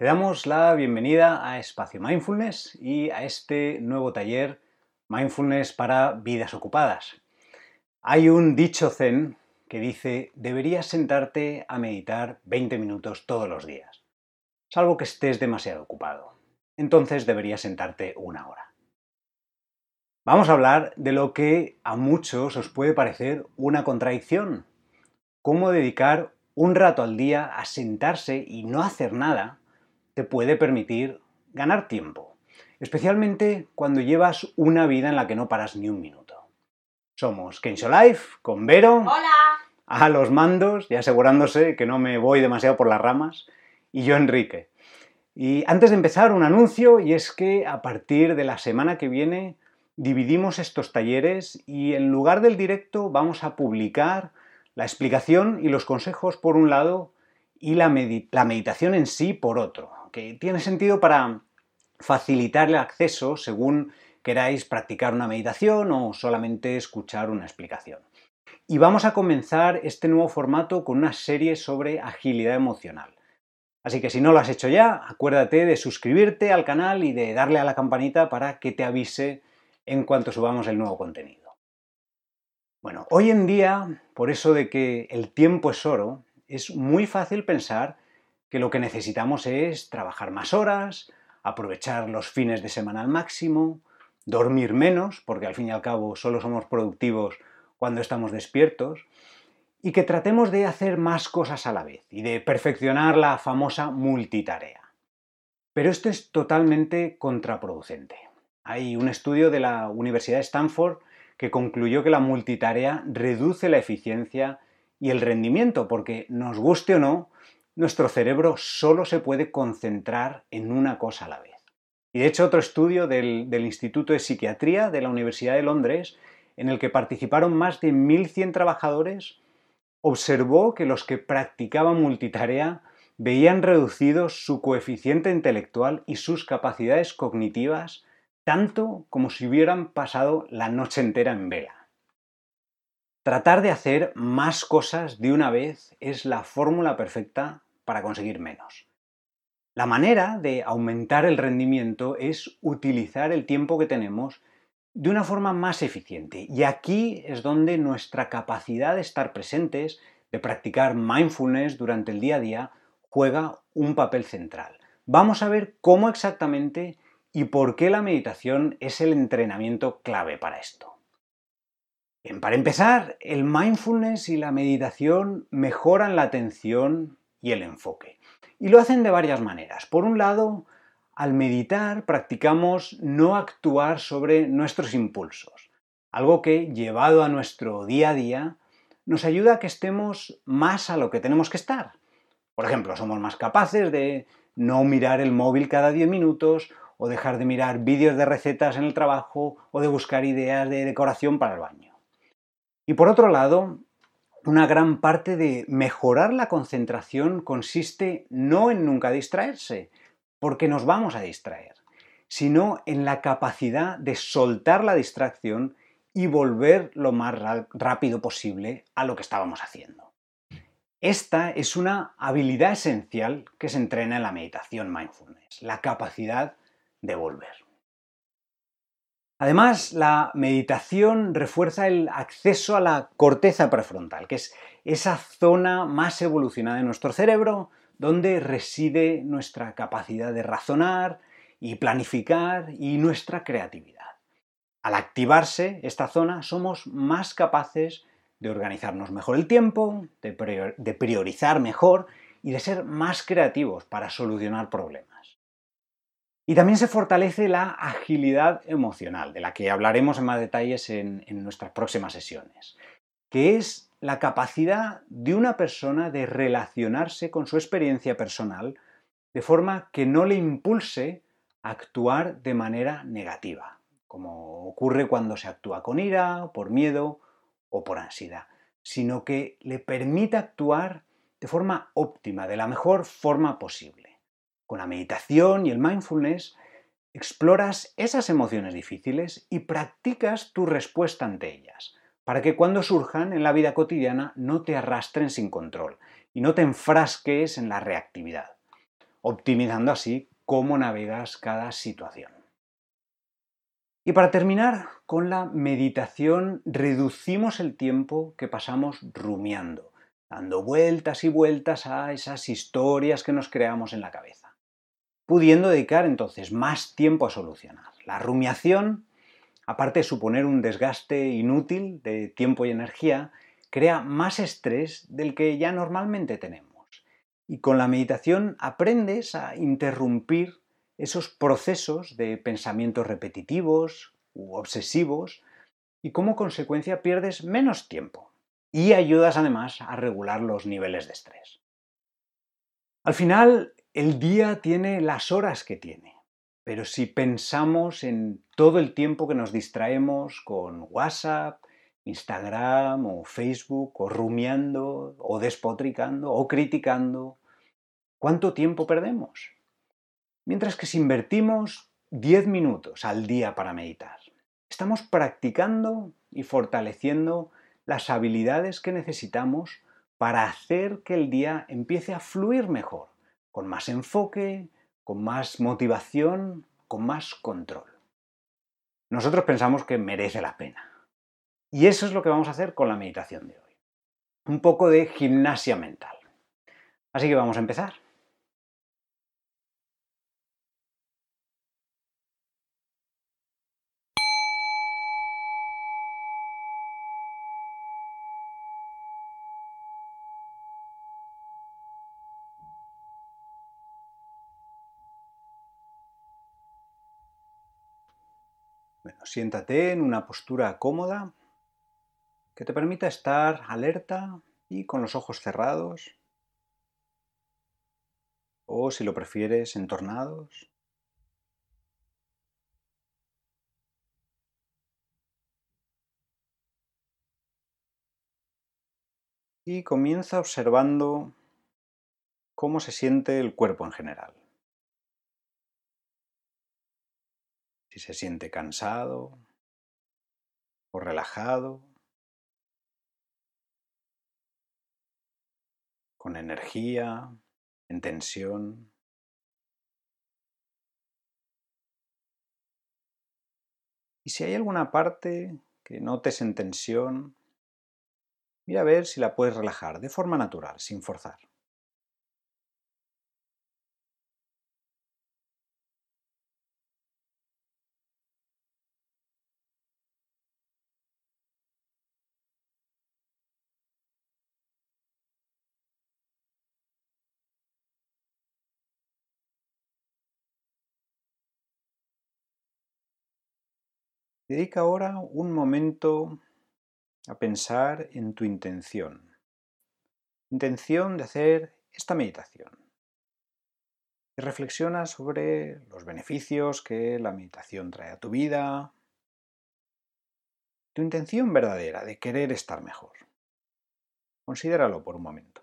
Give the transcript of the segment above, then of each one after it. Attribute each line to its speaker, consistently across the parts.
Speaker 1: Te damos la bienvenida a Espacio Mindfulness y a este nuevo taller Mindfulness para vidas ocupadas. Hay un dicho zen que dice deberías sentarte a meditar 20 minutos todos los días, salvo que estés demasiado ocupado. Entonces deberías sentarte una hora. Vamos a hablar de lo que a muchos os puede parecer una contradicción. Cómo dedicar un rato al día a sentarse y no hacer nada te puede permitir ganar tiempo, especialmente cuando llevas una vida en la que no paras ni un minuto. Somos Kensho Life con Vero.
Speaker 2: Hola.
Speaker 1: A los mandos y asegurándose que no me voy demasiado por las ramas. Y yo, Enrique. Y antes de empezar, un anuncio, y es que a partir de la semana que viene dividimos estos talleres y en lugar del directo vamos a publicar la explicación y los consejos por un lado y la, la meditación en sí por otro que tiene sentido para facilitar el acceso según queráis practicar una meditación o solamente escuchar una explicación. Y vamos a comenzar este nuevo formato con una serie sobre agilidad emocional. Así que si no lo has hecho ya, acuérdate de suscribirte al canal y de darle a la campanita para que te avise en cuanto subamos el nuevo contenido. Bueno, hoy en día, por eso de que el tiempo es oro, es muy fácil pensar que lo que necesitamos es trabajar más horas, aprovechar los fines de semana al máximo, dormir menos, porque al fin y al cabo solo somos productivos cuando estamos despiertos, y que tratemos de hacer más cosas a la vez y de perfeccionar la famosa multitarea. Pero esto es totalmente contraproducente. Hay un estudio de la Universidad de Stanford que concluyó que la multitarea reduce la eficiencia y el rendimiento, porque nos guste o no, nuestro cerebro solo se puede concentrar en una cosa a la vez. Y de hecho otro estudio del, Instituto de Psiquiatría de la Universidad de Londres, en el que participaron más de 1.100 trabajadores, observó que los que practicaban multitarea veían reducidos su coeficiente intelectual y sus capacidades cognitivas tanto como si hubieran pasado la noche entera en vela. Tratar de hacer más cosas de una vez es la fórmula perfecta para conseguir menos. La manera de aumentar el rendimiento es utilizar el tiempo que tenemos de una forma más eficiente. Y aquí es donde nuestra capacidad de estar presentes, de practicar mindfulness durante el día a día, juega un papel central. Vamos a ver cómo exactamente y por qué la meditación es el entrenamiento clave para esto. Bien, para empezar, el mindfulness y la meditación mejoran la atención y el enfoque. Y lo hacen de varias maneras. Por un lado, al meditar practicamos no actuar sobre nuestros impulsos, algo que, llevado a nuestro día a día, nos ayuda a que estemos más a lo que tenemos que estar. Por ejemplo, somos más capaces de no mirar el móvil cada 10 minutos o dejar de mirar vídeos de recetas en el trabajo o de buscar ideas de decoración para el baño. Y por otro lado, una gran parte de mejorar la concentración consiste no en nunca distraerse, porque nos vamos a distraer, sino en la capacidad de soltar la distracción y volver lo más rápido posible a lo que estábamos haciendo. Esta es una habilidad esencial que se entrena en la meditación mindfulness, la capacidad de volver. Además, la meditación refuerza el acceso a la corteza prefrontal, que es esa zona más evolucionada de nuestro cerebro donde reside nuestra capacidad de razonar y planificar y nuestra creatividad. Al activarse esta zona somos más capaces de organizarnos mejor el tiempo, de priorizar mejor y de ser más creativos para solucionar problemas. Y también se fortalece la agilidad emocional, de la que hablaremos en más detalles en, nuestras próximas sesiones, que es la capacidad de una persona de relacionarse con su experiencia personal de forma que no le impulse a actuar de manera negativa, como ocurre cuando se actúa con ira, por miedo o por ansiedad, sino que le permita actuar de forma óptima, de la mejor forma posible. Con la meditación y el mindfulness exploras esas emociones difíciles y practicas tu respuesta ante ellas, para que cuando surjan en la vida cotidiana no te arrastren sin control y no te enfrasques en la reactividad. optimizando así cómo navegas cada situación. Y para terminar, con la meditación reducimos el tiempo que pasamos rumiando, dando vueltas y vueltas a esas historias que nos creamos en la cabeza, pudiendo dedicar entonces más tiempo a solucionar. La rumiación, aparte de suponer un desgaste inútil de tiempo y energía, crea más estrés del que ya normalmente tenemos. Y con la meditación aprendes a interrumpir esos procesos de pensamientos repetitivos u obsesivos y como consecuencia pierdes menos tiempo y ayudas además a regular los niveles de estrés. Al final, el día tiene las horas que tiene, pero si pensamos en todo el tiempo que nos distraemos con WhatsApp, Instagram o Facebook o rumiando o despotricando o criticando ¿Cuánto tiempo perdemos? Mientras que si invertimos 10 minutos al día para meditar, estamos practicando y fortaleciendo las habilidades que necesitamos para hacer que el día empiece a fluir mejor, con más enfoque, con más motivación, con más control. Nosotros pensamos que merece la pena. Y eso es lo que vamos a hacer con la meditación de hoy. Un poco de gimnasia mental. Así que vamos a empezar. Bueno, siéntate en una postura cómoda que te permita estar alerta y con los ojos cerrados o si lo prefieres entornados. Y comienza observando cómo se siente el cuerpo en general. Si se siente cansado o relajado, con energía, en tensión. Y si hay alguna parte que notes en tensión, mira a ver si la puedes relajar de forma natural, sin forzar. Dedica ahora un momento a pensar en tu intención. Intención de hacer esta meditación. Y reflexiona sobre los beneficios que la meditación trae a tu vida. Tu intención verdadera de querer estar mejor. Considéralo por un momento.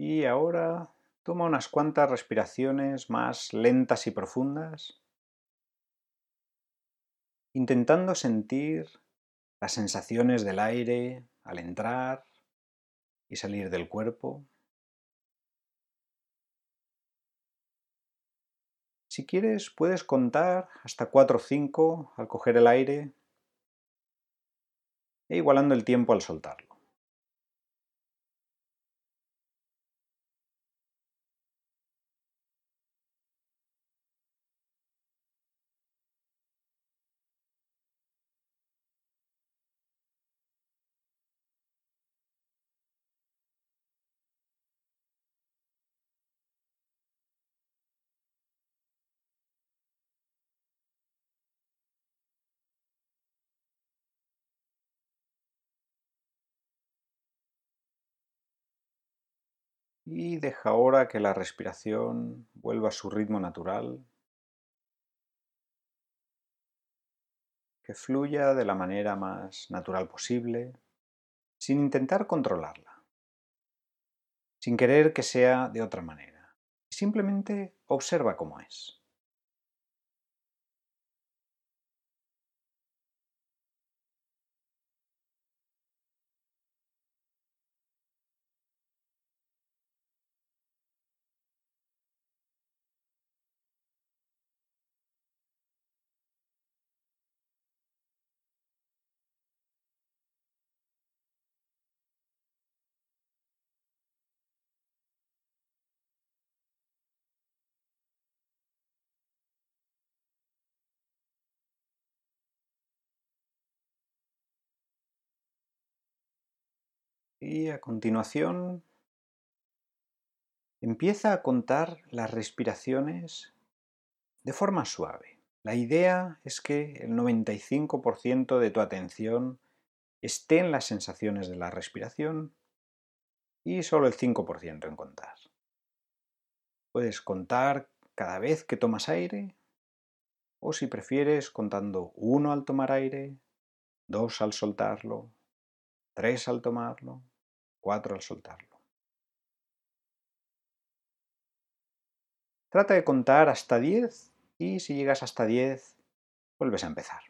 Speaker 1: Y ahora toma unas cuantas respiraciones más lentas y profundas, intentando sentir las sensaciones del aire al entrar y salir del cuerpo. Si quieres, puedes contar hasta 4 o 5 al coger el aire e igualando el tiempo al soltarlo. Y deja ahora que la respiración vuelva a su ritmo natural, que fluya de la manera más natural posible, sin intentar controlarla, sin querer que sea de otra manera. Simplemente observa cómo es. Y a continuación empieza a contar las respiraciones de forma suave. La idea es que el 95% de tu atención esté en las sensaciones de la respiración y solo el 5% en contar. Puedes contar cada vez que tomas aire o si prefieres contando uno al tomar aire, dos al soltarlo, tres al tomarlo, cuatro al soltarlo. Trata de contar hasta 10 y si llegas hasta 10, vuelves a empezar.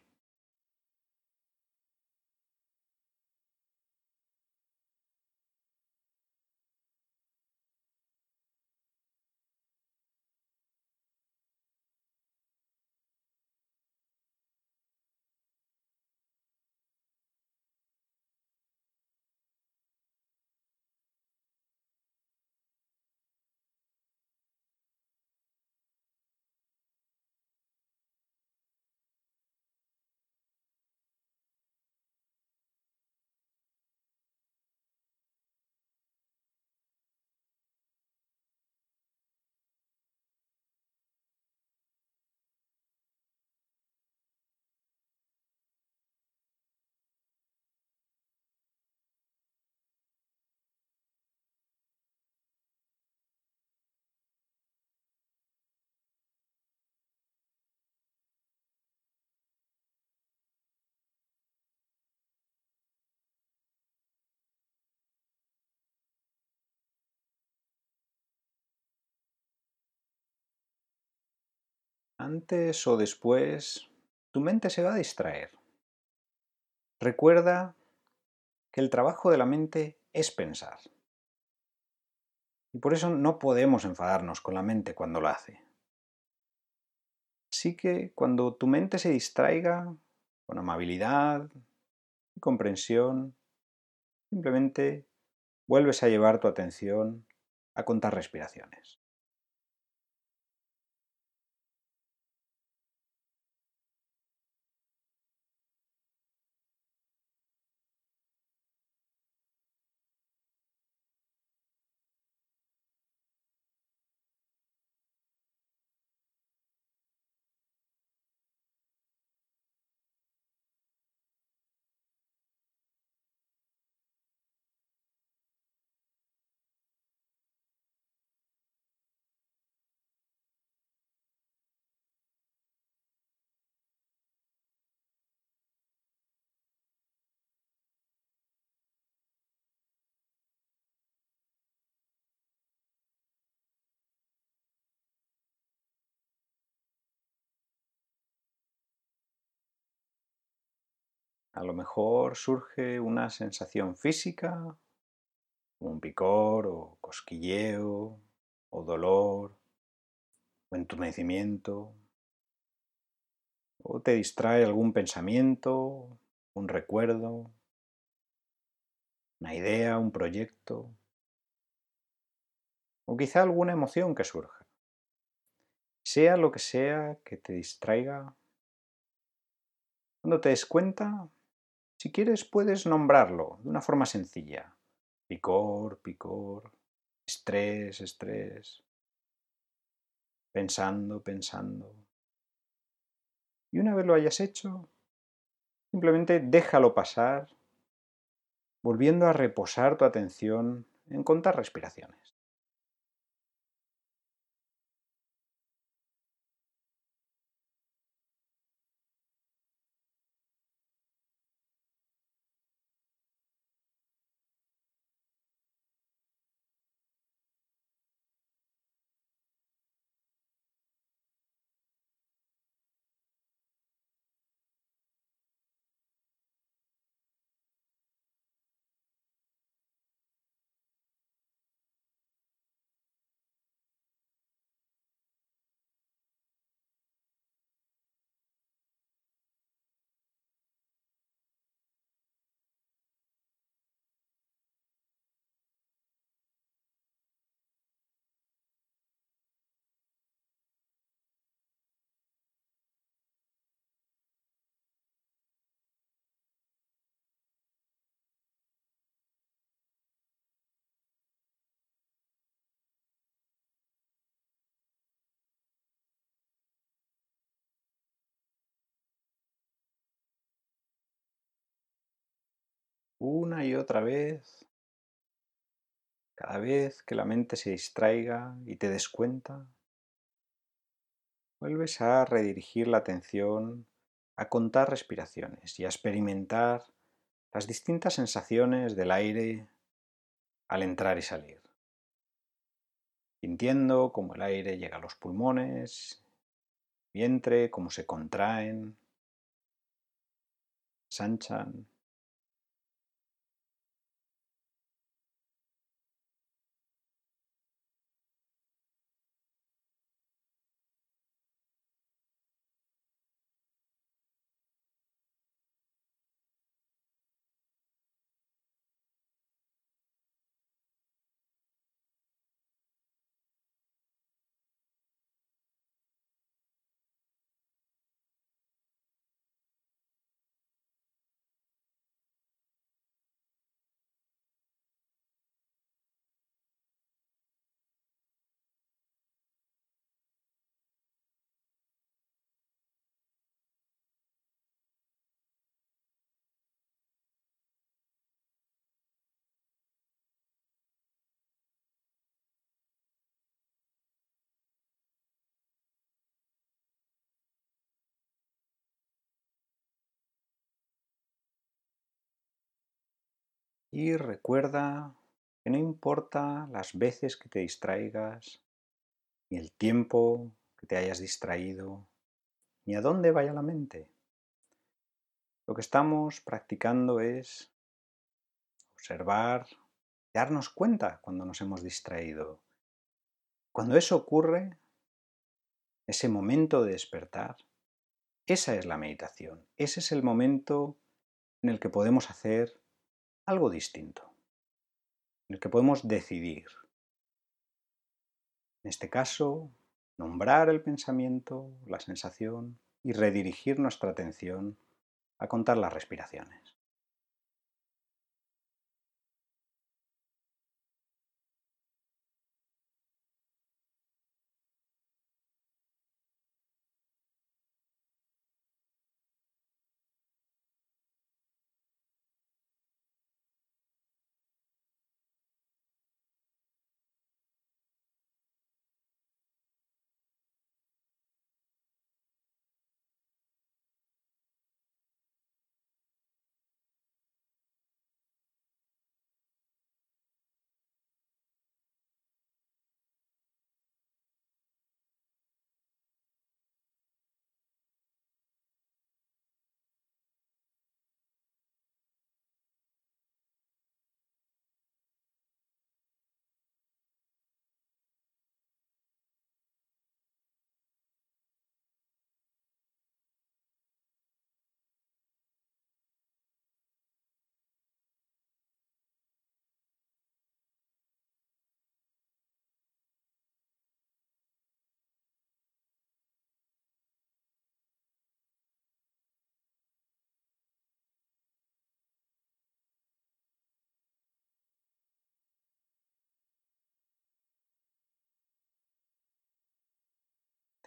Speaker 1: Antes o después, tu mente se va a distraer. Recuerda que el trabajo de la mente es pensar. Y por eso no podemos enfadarnos con la mente cuando lo hace. Así que cuando tu mente se distraiga, con amabilidad y comprensión, simplemente vuelves a llevar tu atención a contar respiraciones. A lo mejor surge una sensación física, un picor o cosquilleo o dolor o entumecimiento, o te distrae algún pensamiento, un recuerdo, una idea, un proyecto, o quizá alguna emoción que surja. Sea lo que sea que te distraiga, cuando te des cuenta, si quieres puedes nombrarlo de una forma sencilla. Picor, picor, estrés, estrés. Pensando, pensando. Y una vez lo hayas hecho, simplemente déjalo pasar, volviendo a reposar tu atención en contar respiraciones. Una y otra vez, cada vez que la mente se distraiga y te des cuenta, vuelves a redirigir la atención a contar respiraciones y a experimentar las distintas sensaciones del aire al entrar y salir, sintiendo cómo el aire llega a los pulmones, vientre, cómo se contraen, sanchan. Y recuerda que no importa las veces que te distraigas, ni el tiempo que te hayas distraído, ni a dónde vaya la mente. Lo que estamos practicando es observar, darnos cuenta cuando nos hemos distraído. Cuando eso ocurre, ese momento de despertar, esa es la meditación, ese es el momento en el que podemos hacer algo distinto, en el que podemos decidir. En este caso, nombrar el pensamiento, la sensación y redirigir nuestra atención a contar las respiraciones.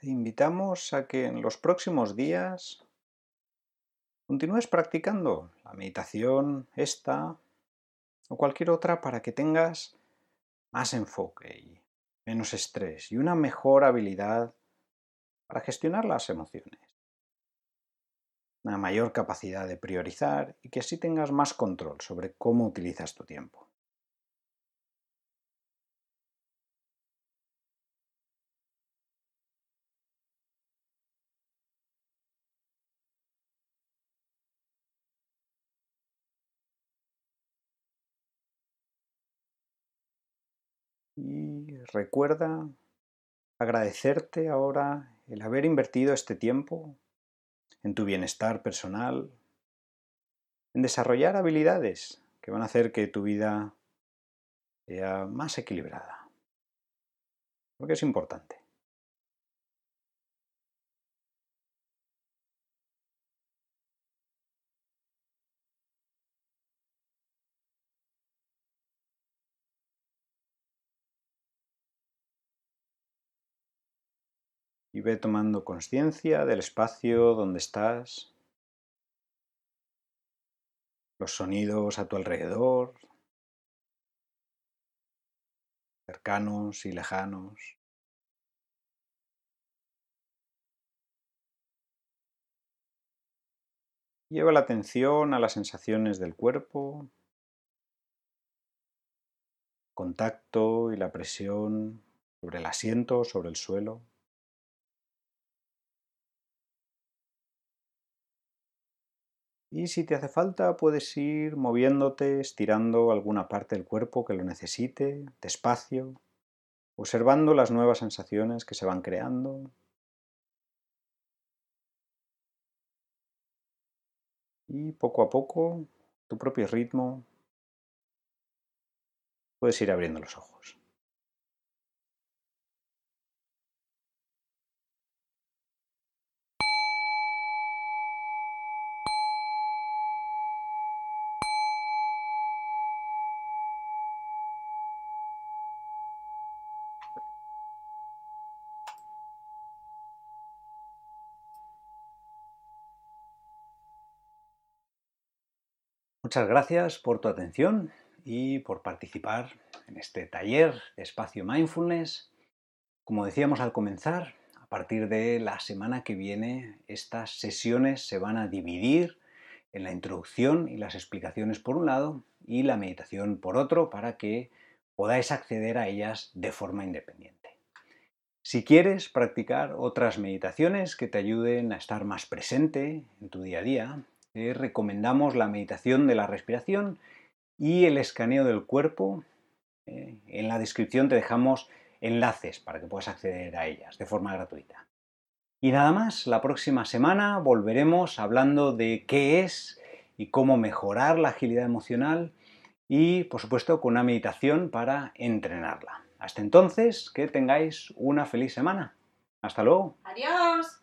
Speaker 1: Te invitamos a que en los próximos días continúes practicando la meditación, esta o cualquier otra para que tengas más enfoque y menos estrés y una mejor habilidad para gestionar las emociones. Una mayor capacidad de priorizar y que así tengas más control sobre cómo utilizas tu tiempo. Recuerda agradecerte ahora el haber invertido este tiempo en tu bienestar personal, en desarrollar habilidades que van a hacer que tu vida sea más equilibrada. Porque es importante. Y ve tomando conciencia del espacio donde estás, los sonidos a tu alrededor, cercanos y lejanos. Lleva la atención a las sensaciones del cuerpo, contacto y la presión sobre el asiento, sobre el suelo. Y si te hace falta, puedes ir moviéndote, estirando alguna parte del cuerpo que lo necesite, despacio, observando las nuevas sensaciones que se van creando. Y poco a poco, tu propio ritmo, puedes ir abriendo los ojos. Muchas gracias por tu atención y por participar en este taller de espacio mindfulness. Como decíamos al comenzar, a partir de la semana que viene estas sesiones se van a dividir en la introducción y las explicaciones por un lado y la meditación por otro para que podáis acceder a ellas de forma independiente. Si quieres practicar otras meditaciones que te ayuden a estar más presente en tu día a día, recomendamos la meditación de la respiración y el escaneo del cuerpo. Eh, en la descripción te dejamos enlaces para que puedas acceder a ellas de forma gratuita. Y nada más, la próxima semana volveremos hablando de qué es y cómo mejorar la agilidad emocional y, por supuesto, con una meditación para entrenarla. Hasta entonces, que tengáis una feliz semana. Hasta luego.
Speaker 2: Adiós.